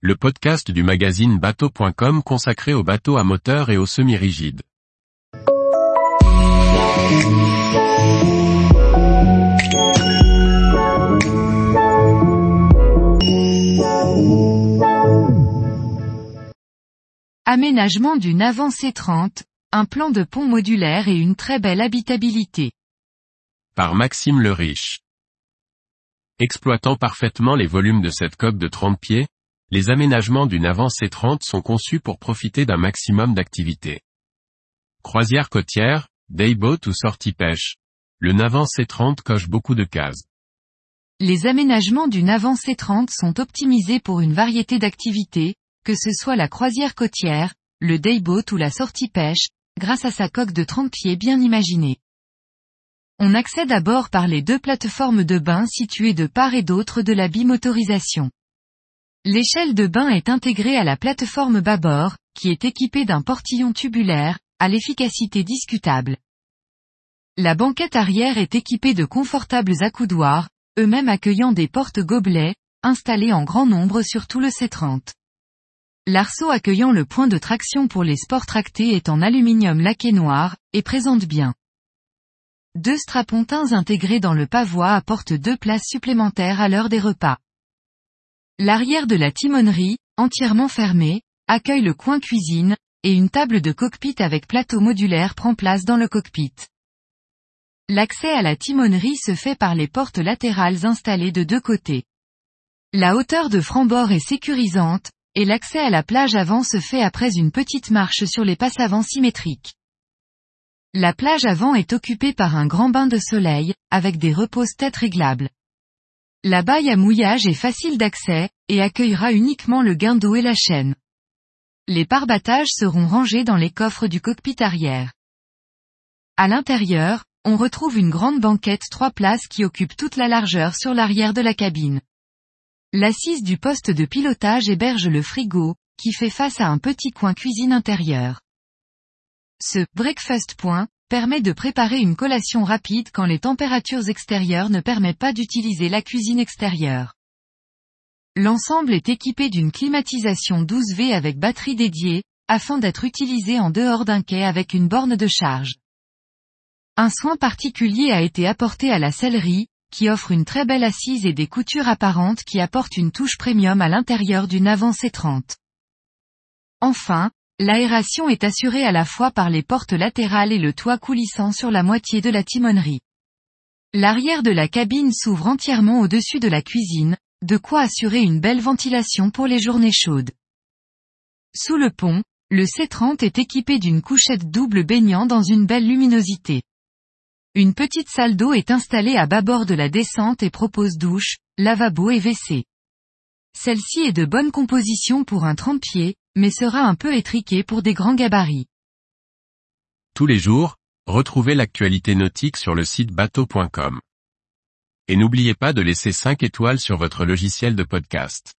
le podcast du magazine bateau.com consacré aux bateaux à moteur et aux semi-rigides. Aménagement d'une avant C30, un plan de pont modulaire et une très belle habitabilité. Par Maxime le Riche. Exploitant parfaitement les volumes de cette coque de 30 pieds, les aménagements d'une avant C30 sont conçus pour profiter d'un maximum d'activité. Croisière côtière, dayboat ou sortie pêche. Le Navant C30 coche beaucoup de cases. Les aménagements d'une avant C30 sont optimisés pour une variété d'activités, que ce soit la croisière côtière, le dayboat ou la sortie pêche, grâce à sa coque de 30 pieds bien imaginée. On accède à bord par les deux plateformes de bain situées de part et d'autre de la bimotorisation. L'échelle de bain est intégrée à la plateforme bâbord, qui est équipée d'un portillon tubulaire, à l'efficacité discutable. La banquette arrière est équipée de confortables accoudoirs, eux-mêmes accueillant des portes gobelets, installés en grand nombre sur tout le C30. L'arceau accueillant le point de traction pour les sports tractés est en aluminium laqué noir, et présente bien. Deux strapontins intégrés dans le pavois apportent deux places supplémentaires à l'heure des repas. L'arrière de la timonerie, entièrement fermée, accueille le coin cuisine, et une table de cockpit avec plateau modulaire prend place dans le cockpit. L'accès à la timonerie se fait par les portes latérales installées de deux côtés. La hauteur de franc-bord est sécurisante, et l'accès à la plage avant se fait après une petite marche sur les passes avant symétriques. La plage avant est occupée par un grand bain de soleil, avec des repose-têtes réglables. La baille à mouillage est facile d'accès, et accueillera uniquement le guindeau et la chaîne. Les parbattages seront rangés dans les coffres du cockpit arrière. À l'intérieur, on retrouve une grande banquette trois places qui occupe toute la largeur sur l'arrière de la cabine. L'assise du poste de pilotage héberge le frigo, qui fait face à un petit coin cuisine intérieur. Ce breakfast point permet de préparer une collation rapide quand les températures extérieures ne permettent pas d'utiliser la cuisine extérieure. L'ensemble est équipé d'une climatisation 12V avec batterie dédiée, afin d'être utilisé en dehors d'un quai avec une borne de charge. Un soin particulier a été apporté à la sellerie, qui offre une très belle assise et des coutures apparentes qui apportent une touche premium à l'intérieur d'une avant C30. Enfin, L'aération est assurée à la fois par les portes latérales et le toit coulissant sur la moitié de la timonerie. L'arrière de la cabine s'ouvre entièrement au-dessus de la cuisine, de quoi assurer une belle ventilation pour les journées chaudes. Sous le pont, le C30 est équipé d'une couchette double baignant dans une belle luminosité. Une petite salle d'eau est installée à bâbord de la descente et propose douche, lavabo et WC. Celle-ci est de bonne composition pour un 30 pieds, mais sera un peu étriquée pour des grands gabarits. Tous les jours, retrouvez l'actualité nautique sur le site bateau.com. Et n'oubliez pas de laisser 5 étoiles sur votre logiciel de podcast.